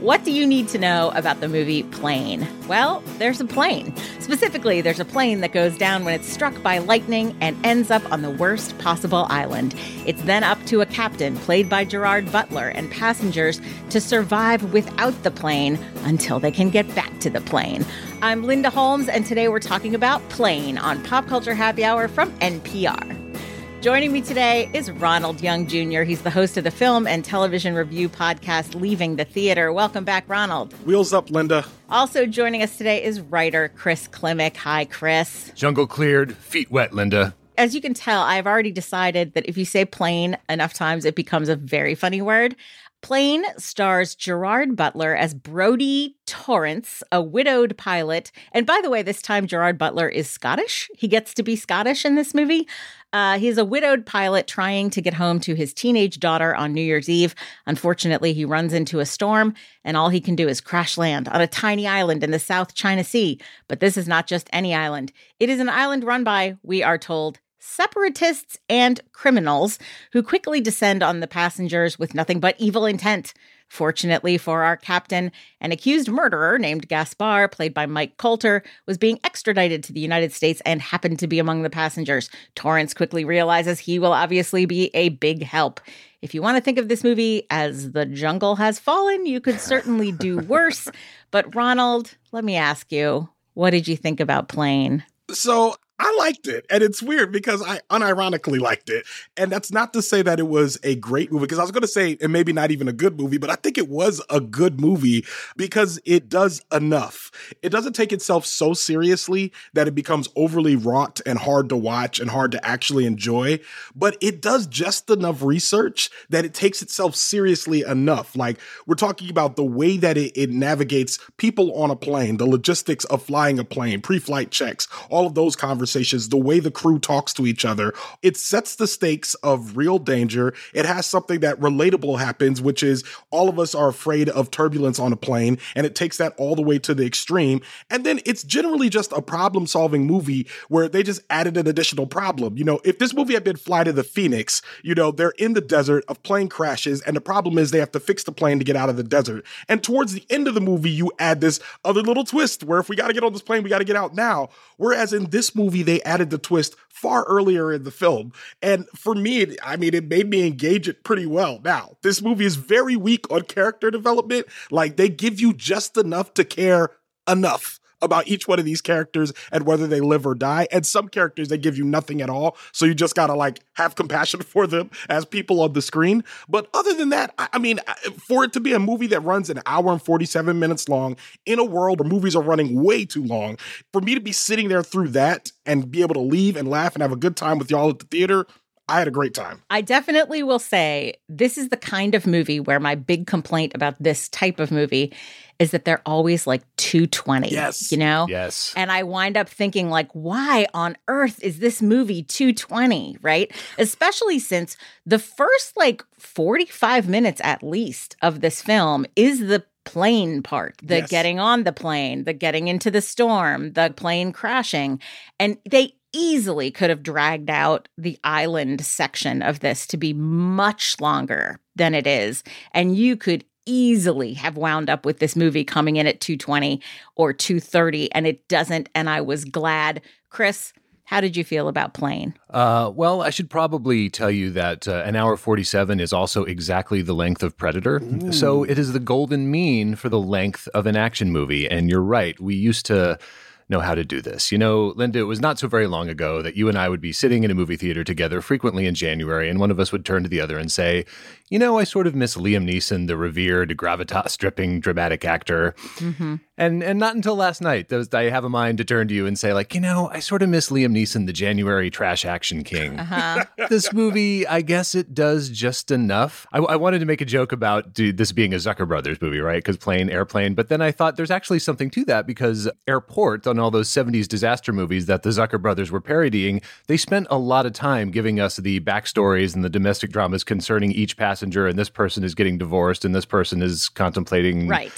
What do you need to know about the movie Plane? Well, there's a plane. Specifically, there's a plane that goes down when it's struck by lightning and ends up on the worst possible island. It's then up to a captain, played by Gerard Butler, and passengers to survive without the plane until they can get back to the plane. I'm Linda Holmes, and today we're talking about Plane on Pop Culture Happy Hour from NPR. Joining me today is Ronald Young Jr. He's the host of the film and television review podcast Leaving the Theater. Welcome back, Ronald. Wheels up, Linda. Also joining us today is writer Chris Klimek. Hi, Chris. Jungle cleared, feet wet, Linda. As you can tell, I've already decided that if you say plane enough times, it becomes a very funny word. Plane stars Gerard Butler as Brodie Torrance, a widowed pilot. And by the way, this time Gerard Butler is Scottish. He gets to be Scottish in this movie. Uh, he's a widowed pilot trying to get home to his teenage daughter on New Year's Eve. Unfortunately, he runs into a storm, and all he can do is crash land on a tiny island in the South China Sea. But this is not just any island, it is an island run by, we are told, separatists and criminals who quickly descend on the passengers with nothing but evil intent. Fortunately for our captain, an accused murderer named Gaspar, played by Mike Colter, was being extradited to the United States and happened to be among the passengers. Torrance quickly realizes he will obviously be a big help. If you want to think of this movie as The Jungle Has Fallen, you could certainly do worse. But Ronald, let me ask you, what did you think about Plane? So I liked it. And it's weird because I unironically liked it. And that's not to say that it was a great movie, because I was going to say it maybe not even a good movie, but I think it was a good movie because it does enough. It doesn't take itself so seriously that it becomes overly wrought and hard to watch and hard to actually enjoy, but it does just enough research that it takes itself seriously enough. Like we're talking about the way that it, it navigates people on a plane, the logistics of flying a plane, pre flight checks, all of those conversations conversations, the way the crew talks to each other, it sets the stakes of real danger. It has something that relatable happens, which is all of us are afraid of turbulence on a plane, and it takes that all the way to the extreme. And then it's generally just a problem solving movie where they just added an additional problem. You know, if this movie had been Flight of the Phoenix, you know, they're in the desert, a plane crashes, and the problem is they have to fix the plane to get out of the desert. And towards the end of the movie, you add this other little twist where if we got to get on this plane, we got to get out now. Whereas in this movie, they added the twist far earlier in the film. And for me, I mean, it made me engage it pretty well. Now, this movie is very weak on character development. Like, they give you just enough to care enough about each one of these characters and whether they live or die. And some characters they give you nothing at all, so you just gotta like have compassion for them as people on the screen. But other than that, I, mean, for it to be a movie that runs an hour and 47 minutes long in a world where movies are running way too long, for me to be sitting there through that and be able to leave and laugh and have a good time with y'all at the theater, I had a great time. I definitely will say this is the kind of movie where my big complaint about this type of movie is that they're always like 220. Yes. You know? Yes. And I wind up thinking, like, why on earth is this movie 220? Right. Especially since the first like 45 minutes at least of this film is the plane part, the yes. getting on the plane, the getting into the storm, the plane crashing. And they easily could have dragged out the island section of this to be much longer than it is. And you could easily have wound up with this movie coming in at 220 or 230 and it doesn't and I was glad. Chris, how did you feel about Plane? Uh, well, I should probably tell you that uh, an hour 47 is also exactly the length of Predator. Ooh. So it is the golden mean for the length of an action movie. And you're right. We used to know how to do this. You know, Linda, it was not so very long ago that you and I would be sitting in a movie theater together frequently in January, and one of us would turn to the other and say, You know, I sort of miss Liam Neeson, the revered, gravitas stripping dramatic actor. Mm-hmm. And and not until last night does I have a mind to turn to you and say, like, you know, I sort of miss Liam Neeson, the January trash action king. Uh-huh. this movie, I guess it does just enough. I, I wanted to make a joke about dude, this being a Zucker Brothers movie, right? Because plane, airplane. But then I thought there's actually something to that because Airport on all those 70s disaster movies that the Zucker brothers were parodying, they spent a lot of time giving us the backstories and the domestic dramas concerning each passenger. And this person is getting divorced and this person is contemplating Right.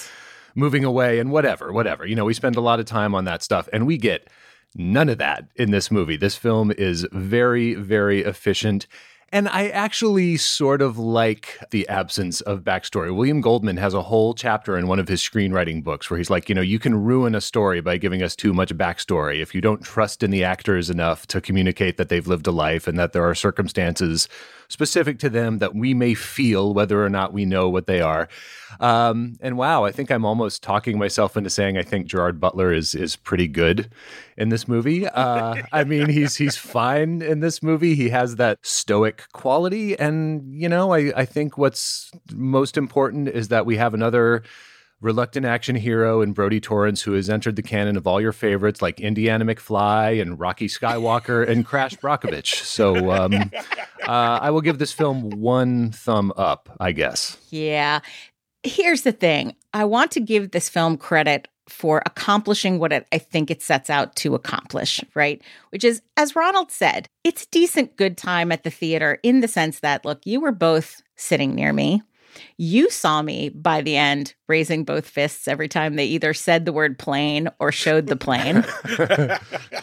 moving away and whatever, whatever. You know, we spend a lot of time on that stuff and we get none of that in this movie. This film is very, very efficient. And I actually sort of like the absence of backstory. William Goldman has a whole chapter in one of his screenwriting books where he's like, you know, you can ruin a story by giving us too much backstory. If you don't trust in the actors enough to communicate that they've lived a life and that there are circumstances specific to them that we may feel whether or not we know what they are. Um, and wow, I think I'm almost talking myself into saying I think Gerard Butler is is pretty good in this movie. Uh, I mean, he's he's fine in this movie. He has that stoic quality, and you know, I I think what's most important is that we have another reluctant action hero in Brodie Torrance, who has entered the canon of all your favorites like Indiana McFly and Rocky Skywalker and Crash Brockovich. So um, uh, I will give this film one thumb up, I guess. Yeah. Here's the thing I want to give this film credit for accomplishing what it, I think it sets out to accomplish, right? Which is, as Ronald said, it's decent good time at the theater in the sense that, look, you were both sitting near me. You saw me by the end raising both fists every time they either said the word plane or showed the plane.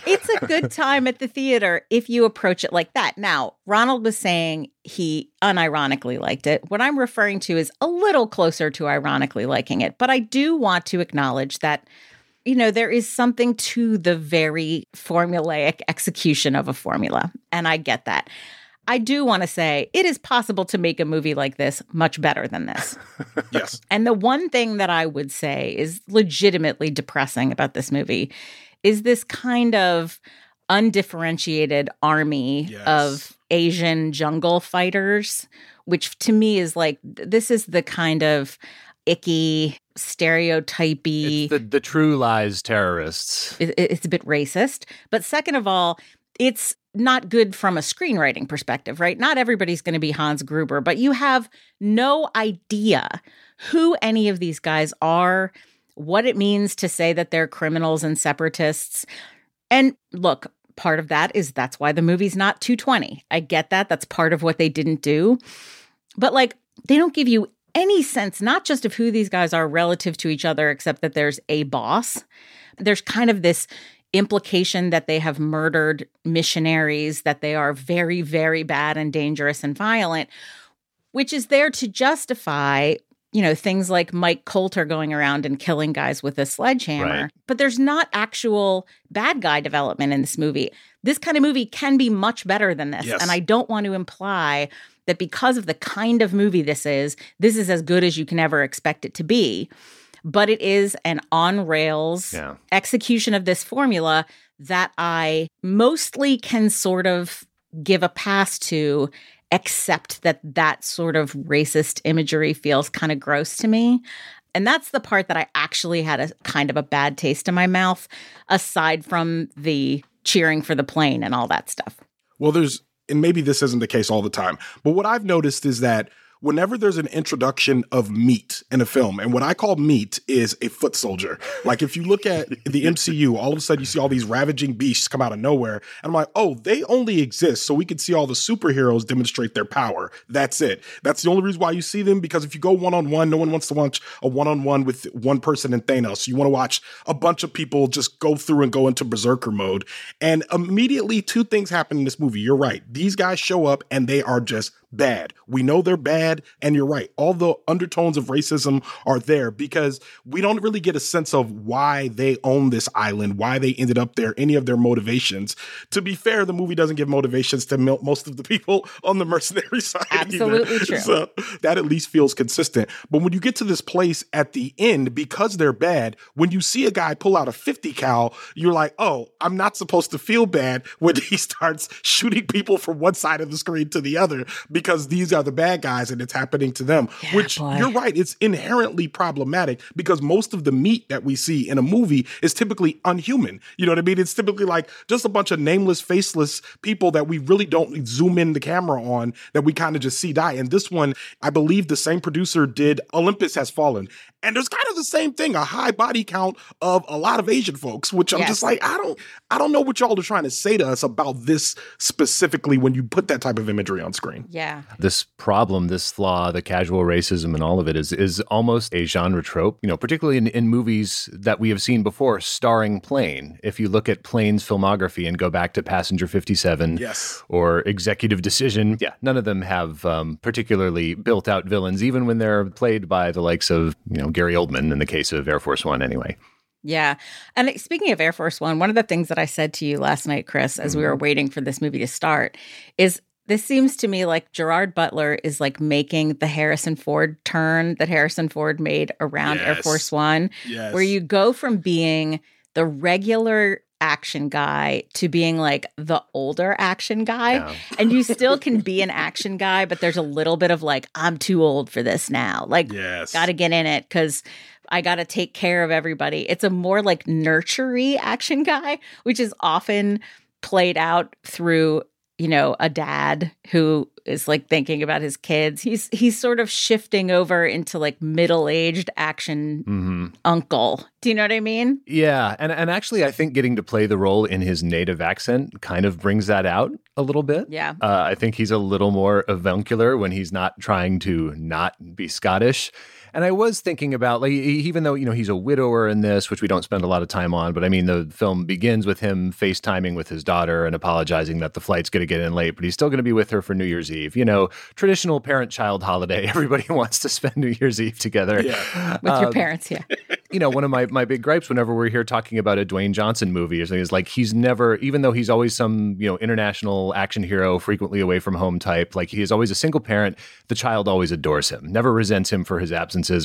it's a good time at the theater if you approach it like that. Now, Ronald was saying he unironically liked it. What I'm referring to is a little closer to ironically liking it, but I do want to acknowledge that you know, there is something to the very formulaic execution of a formula, and I get that. I do want to say it is possible to make a movie like this much better than this. yes. And the one thing that I would say is legitimately depressing about this movie is this kind of undifferentiated army Yes. of Asian jungle fighters, which to me is like this is the kind of icky, stereotypy. It's the, the true lies terrorists. it- it's a bit racist. But second of all, it's not good from a screenwriting perspective, right? Not everybody's going to be Hans Gruber, but you have no idea who any of these guys are, what it means to say that they're criminals and separatists. And look, part of that is that's why the movie's not 220. I get that. That's part of what they didn't do. But like, they don't give you any sense, not just of who these guys are relative to each other, except that there's a boss. There's kind of this implication that they have murdered missionaries, that they are very, very bad and dangerous and violent, which is there to justify, you know, things like Mike Colter going around and killing guys with a sledgehammer. Right. But there's not actual bad guy development in this movie. This kind of movie can be much better than this. Yes. And I don't want to imply that because of the kind of movie this is, this is as good as you can ever expect it to be. But it is an on rails Yeah. execution of this formula that I mostly can sort of give a pass to, except that that sort of racist imagery feels kind of gross to me. And that's the part that I actually had a kind of a bad taste in my mouth, aside from the cheering for the plane and all that stuff. Well, there's, and maybe this isn't the case all the time, but what I've noticed is that whenever there's an introduction of meat in a film, and what I call meat is a foot soldier. Like if you look at the MCU, all of a sudden you see all these ravaging beasts come out of nowhere. And I'm like, oh, they only exist so we can see all the superheroes demonstrate their power. That's it. That's the only reason why you see them because if you go one on one, no one wants to watch a one on one with one person in Thanos. You want to watch a bunch of people just go through and go into berserker mode. And immediately, two things happen in this movie. You're right. These guys show up and they are just bad. We know they're bad. And you're right. All the undertones of racism are there because we don't really get a sense of why they own this island, why they ended up there, any of their motivations. To be fair, the movie doesn't give motivations to most of the people on the mercenary side. either. Absolutely true. So that at least feels consistent. But when you get to this place at the end, because they're bad, when you see a guy pull out a 50 cal, you're like, oh, I'm not supposed to feel bad when he starts shooting people from one side of the screen to the other because these are the bad guys and it's happening to them. Yeah, Which boy. you're right, it's inherently problematic because most of the meat that we see in a movie is typically unhuman. You know what I mean? It's typically like just a bunch of nameless, faceless people that we really don't zoom in the camera on that we kind of just see die. And this one, I believe the same producer did Olympus Has Fallen. And there's kind of the same thing, a high body count of a lot of Asian folks, which I'm Yes. just like, I don't I don't know what y'all are trying to say to us about this specifically when you put that type of imagery on screen. Yeah. this problem, this flaw, the casual racism and all of it is is almost a genre trope, you know, particularly in, in movies that we have seen before starring Plane. If you look at Plane's filmography and go back to Passenger 57 Yes. or Executive Decision, yeah, none of them have um, particularly built out villains, even when they're played by the likes of, you know, Gary Oldman in the case of Air Force One anyway. Yeah. And speaking of Air Force One, one of the things that I said to you last night, Chris, as we were mm-hmm. waiting for this movie to start, is this seems to me like Gerard Butler is like making the Harrison Ford turn that Harrison Ford made around Air Force One, Yes. where you go from being the regular action guy to being like the older action guy. Yeah. And you still can be an action guy, but there's a little bit of like, I'm too old for this now. Like, Yes. got to get in it because I got to take care of everybody. It's a more like nurtury action guy, which is often played out through you know a dad who is like thinking about his kids. He's he's sort of shifting over into like middle-aged action hmm uncle. Do you know what i mean? Yeah, and and actually, I think getting to play the role in his native accent kind of brings that out a little bit. yeah. Uh, I think he's a little more avuncular when he's not trying to not be Scottish. And I was thinking about like even though you know he's a widower in this, which we don't spend a lot of time on, but I mean the film begins with him FaceTiming with his daughter and apologizing that the flight's going to get in late, but he's still going to be with her for New Year's Eve. You know, traditional parent-child holiday. Everybody wants to spend New Year's Eve together. Yeah. with your Um, parents yeah you know, one of my, my big gripes whenever we're here talking about a Dwayne Johnson movie is, is like he's never, even though he's always some, you know, international action hero, frequently away from home type, like he is always a single parent, the child always adores him, never resents him for his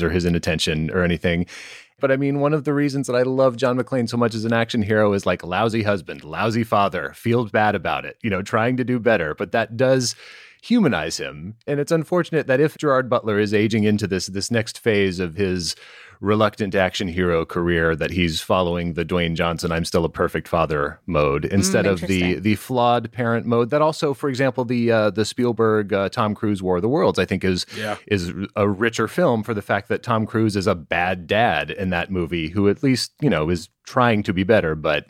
or his inattention or anything. But I mean, one of the reasons that I love John McClane so much as an action hero is like lousy husband, lousy father, feels bad about it, you know, trying to do better. But that does humanize him. And it's unfortunate that if Gerard Butler is aging into this this next phase of his reluctant action hero career that he's following the Dwayne Johnson I'm still a perfect father mode instead of the the flawed parent mode that also for example the uh, the Spielberg uh, Tom Cruise War of the Worlds I think is Yeah. is a richer film for the fact that Tom Cruise is a bad dad in that movie who at least you know is trying to be better but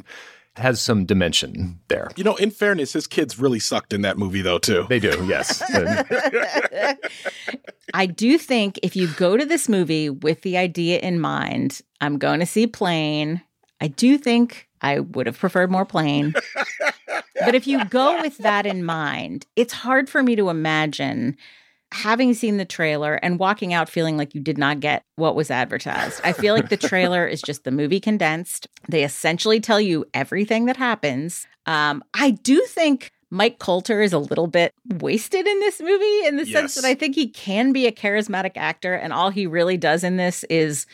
has some dimension there You know, in fairness, his kids really sucked in that movie though, too. they do yes I do think if you go to this movie with the idea in mind, I'm going to see Plane. I do think I would have preferred more Plane. but if you go with that in mind, it's hard for me to imagine having seen the trailer and walking out feeling like you did not get what was advertised. I feel like the trailer is just the movie condensed. They essentially tell you everything that happens. Um, I do think Mike Colter is a little bit wasted in this movie in the sense that I think he can be a charismatic actor, and all he really does in this is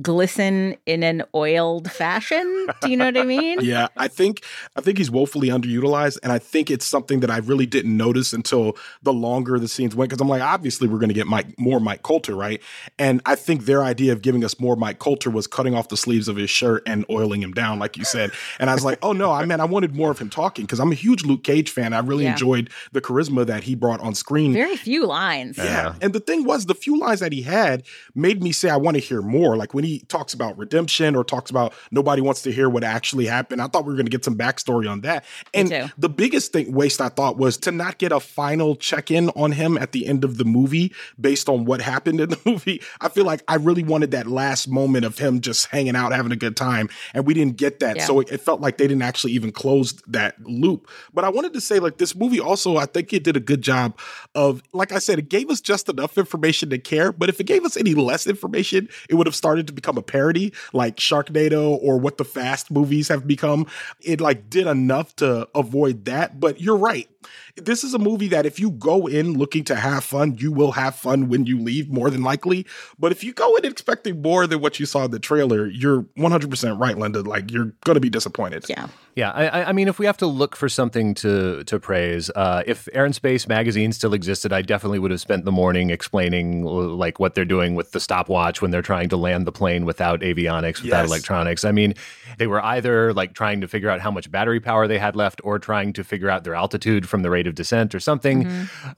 glisten in an oiled fashion. Do you know what I mean? Yeah, I think I think he's woefully underutilized, and I think it's something that I really didn't notice until the longer the scenes went. Because I'm like, obviously, we're going to get Mike more Mike Colter, right? And I think their idea of giving us more Mike Colter was cutting off the sleeves of his shirt and oiling him down, like you said. And I was like, oh no, I mean, I wanted more of him talking because I'm a huge Luke Cage fan. I really Yeah. enjoyed the charisma that he brought on screen. Very few lines. Yeah. Yeah. And the thing was, the few lines that he had made me say, I want to hear more. Like when he talks about redemption or talks about nobody wants to hear what actually happened, I thought we were going to get some backstory on that. And the biggest thing waste I thought was to not get a final check in on him at the end of the movie based on what happened in the movie. I feel like I really wanted that last moment of him just hanging out, having a good time. And we didn't get that. Yeah. So it, it felt like they didn't actually even close that loop. But I wanted to say, like, this movie also, I think it did a good job of, like I said, it gave us just enough information to care. But if it gave us any less information, it would have started to become a parody, like Sharknado or what the Fast movies have become. It like did enough to avoid that. But you're right. This is a movie that if you go in looking to have fun, you will have fun when you leave, more than likely. But if you go in expecting more than what you saw in the trailer, you're 100% right, Linda. Like, you're going to be disappointed. Yeah. Yeah, I, I- mean, if we have to look for something to to praise, uh, if Air and Space magazine still existed, I definitely would have spent the morning explaining like what they're doing with the stopwatch when they're trying to land the plane without avionics, without Yes. electronics. I mean, they were either like trying to figure out how much battery power they had left, or trying to figure out their altitude from the rate of descent, or something.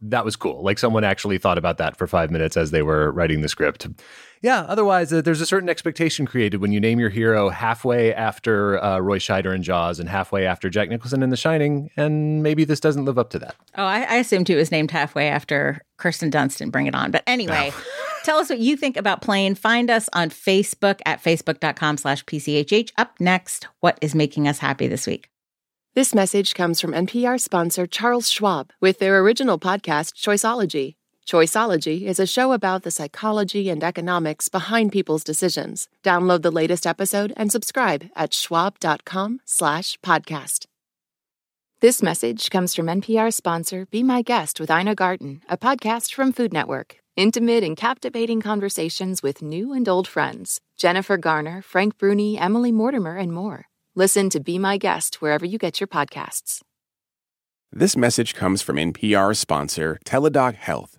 That was cool. Like someone actually thought about that for five minutes as they were writing the script. Yeah, otherwise, uh, there's a certain expectation created when you name your hero halfway after uh, Roy Scheider in Jaws and halfway after Jack Nicholson in The Shining, and maybe this doesn't live up to that. Oh, I, I assumed he was named halfway after Kirsten Dunst and Bring It On. But anyway, tell us what you think about Plane. Find us on Facebook at facebook.com slash PCHH. Up next, what is making us happy this week? This message comes from NPR sponsor Charles Schwab with their original podcast, Choiceology. Choiceology is a show about the psychology and economics behind people's decisions. Download the latest episode and subscribe at schwab.com slash podcast. This message comes from NPR sponsor Be My Guest with Ina Garten, a podcast from Food Network. Intimate and captivating conversations with new and old friends. Jennifer Garner, Frank Bruni, Emily Mortimer, and more. Listen to Be My Guest wherever you get your podcasts. This message comes from NPR sponsor Teladoc Health.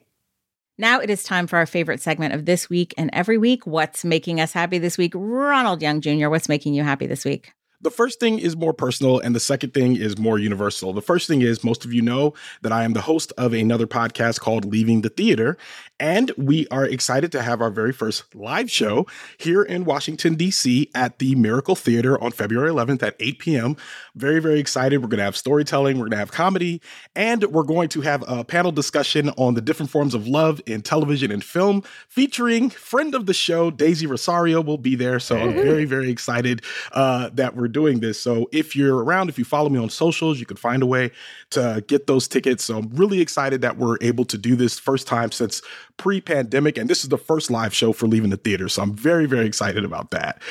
Now it is time for our favorite segment of this week and every week. What's making us happy this week? Ronald Young Jr., what's making you happy this week? The first thing is more personal, and the second thing is more universal. The first thing is most of you know that I am the host of another podcast called Leaving the Theater, and we are excited to have our very first live show here in Washington, D.C. at the Miracle Theater on February 11th at 8 p.m. Very, very excited. We're going to have storytelling, we're going to have comedy, and we're going to have a panel discussion on the different forms of love in television and film featuring friend of the show, Daisy Rosario, will be there. So I'm very, very excited uh, that we're doing this. So if you're around, if you follow me on socials, you can find a way to get those tickets. So I'm really excited that we're able to do this first time since pre-pandemic, and this is the first live show for leaving the theater. So I'm very, very excited about that.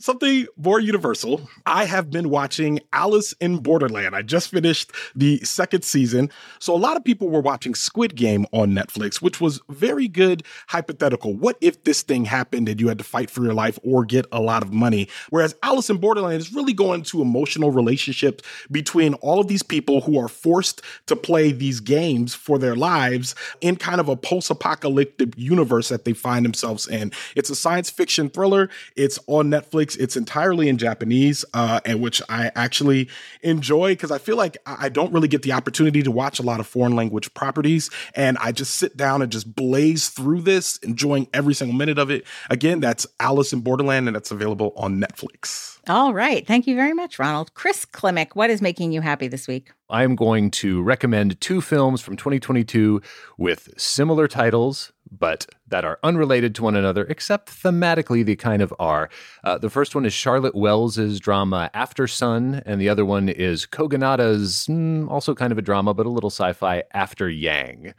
Something more universal. I have been watching Alice in Borderland. I just finished the second season. So, a lot of people were watching Squid Game on Netflix, which was very good hypothetical. What if this thing happened and you had to fight for your life or get a lot of money? Whereas Alice in Borderland is really going to emotional relationships between all of these people who are forced to play these games for their lives in kind of a post apocalyptic universe that they find themselves in. It's a science fiction thriller, it's on Netflix. It's entirely in Japanese, uh, and which I actually enjoy because I feel like I don't really get the opportunity to watch a lot of foreign language properties, and I just sit down and just blaze through this, enjoying every single minute of it. Again, that's Alice in Borderland, and that's available on Netflix. All right. Thank you very much, Ronald. Chris Klimek, what is making you happy this week? I'm going to recommend two films from 2022 with similar titles, but that are unrelated to one another, except thematically they kind of are. Uh, the first one is Charlotte Wells' drama Aftersun, and the other one is Kogonada's, mm, also kind of a drama, but a little sci fi, After Yang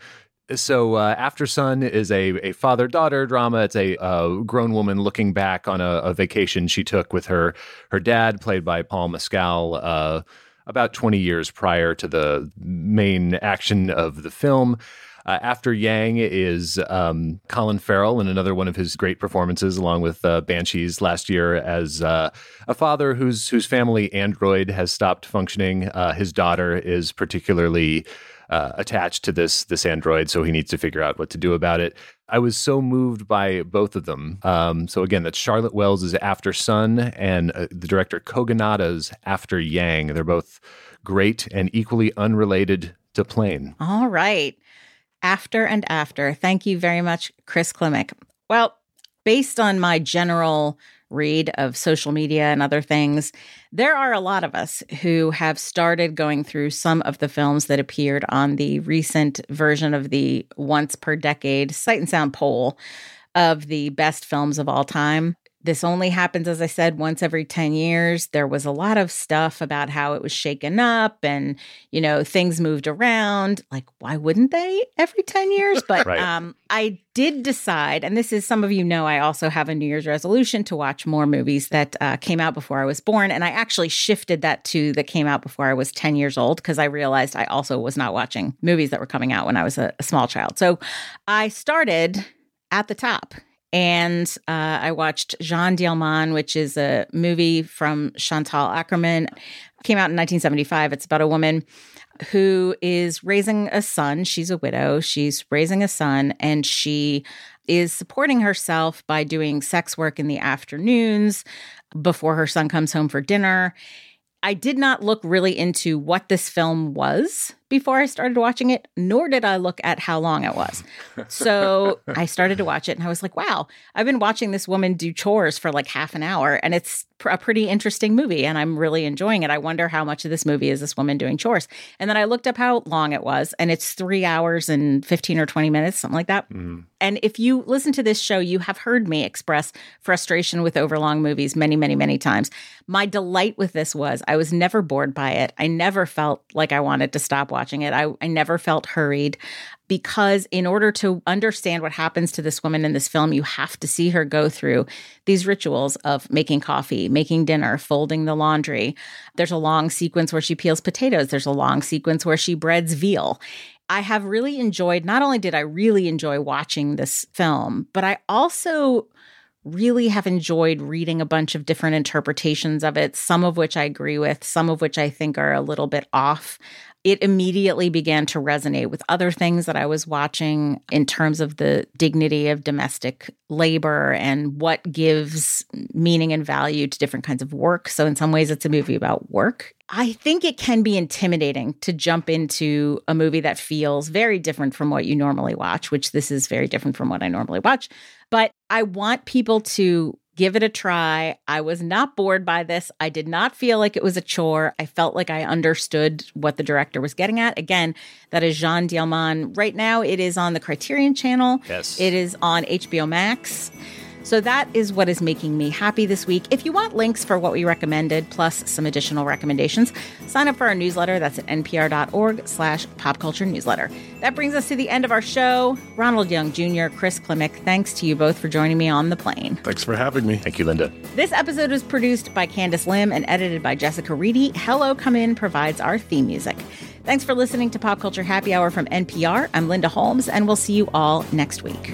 so uh, Aftersun is a, a father daughter drama. It's a grown woman looking back on a, a, vacation she took with her her dad, played by Paul Mescal, uh, about twenty years prior to the main action of the film. Uh, After Yang is um, Colin Farrell in another one of his great performances, along with uh, Banshees last year, as uh, a father whose whose family Android has stopped functioning. his daughter is particularly uh, attached to this this android, so he needs to figure out what to do about it. I was so moved by both of them. Um, so again, that's Charlotte Wells' is Aftersun and uh, the director Kogonada's After Yang. They're both great and equally unrelated to Plane. All right. After and after. Thank you very much, Chris Klimek. Well, based on my general read of social media and other things, there are a lot of us who have started going through some of the films that appeared on the recent version of the once per decade Sight and Sound poll of the best films of all time. This only happens, as I said, once every 10 years. There was a lot of stuff about how it was shaken up and, you know, things moved around. Like, why wouldn't they every 10 years? But right. um, I did decide, and this is some of you know, I also have a New Year's resolution to watch more movies that uh, came out before I was born. And I actually shifted that to that came out before I was 10 years old because I realized I also was not watching movies that were coming out when I was a, a small child. So I started at the top and uh, I watched Jeanne Dielman, which is a movie from Chantal Akerman, Came out in 1975. It's about a woman who is raising a son. She's a widow. She's raising a son and she is supporting herself by doing sex work in the afternoons before her son comes home for dinner. I did not look really into what this film was before I started watching it, nor did I look at how long it was. So I started to watch it and I was like, wow, I've been watching this woman do chores for like half an hour and it's a pretty interesting movie and I'm really enjoying it. I wonder how much of this movie is this woman doing chores. And then I looked up how long it was and it's three hours and 15 or 20 minutes, something like that. Mm. And if you listen to this show, you have heard me express frustration with overlong movies many, many, many times. My delight with this was I was never bored by it. I never felt like I wanted to stop watching it. I, I never felt hurried because in order to understand what happens to this woman in this film, you have to see her go through these rituals of making coffee, making dinner, folding the laundry. There's a long sequence where she peels potatoes, there's a long sequence where she breads veal. I have really enjoyed, not only did I really enjoy watching this film, but I also really have enjoyed reading a bunch of different interpretations of it, some of which I agree with, some of which I think are a little bit off it immediately began to resonate with other things that I was watching in terms of the dignity of domestic labor and what gives meaning and value to different kinds of work. So, in some ways, it's a movie about work. I think it can be intimidating to jump into a movie that feels very different from what you normally watch, which this is very different from what I normally watch. But I want people to give it a try. I was not bored by this. I did not feel like it was a chore. I felt like I understood what the director was getting at. Again, that is Jeanne Dielman. Right now, it is on the Criterion channel. Yes. It is on HBO Max. So that is what is making me happy this week. If you want links for what we recommended, plus some additional recommendations, sign up for our newsletter. That's at npr.org slash popculture newsletter. That brings us to the end of our show. Ronald Young Jr., Chris Klimek, thanks to you both for joining me on the plane. Thanks for having me. Thank you, Linda. This episode was produced by Candice Lim and edited by Jessica Reedy. Hello Come In provides our theme music. Thanks for listening to Pop Culture Happy Hour from NPR. I'm Linda Holmes, and we'll see you all next week.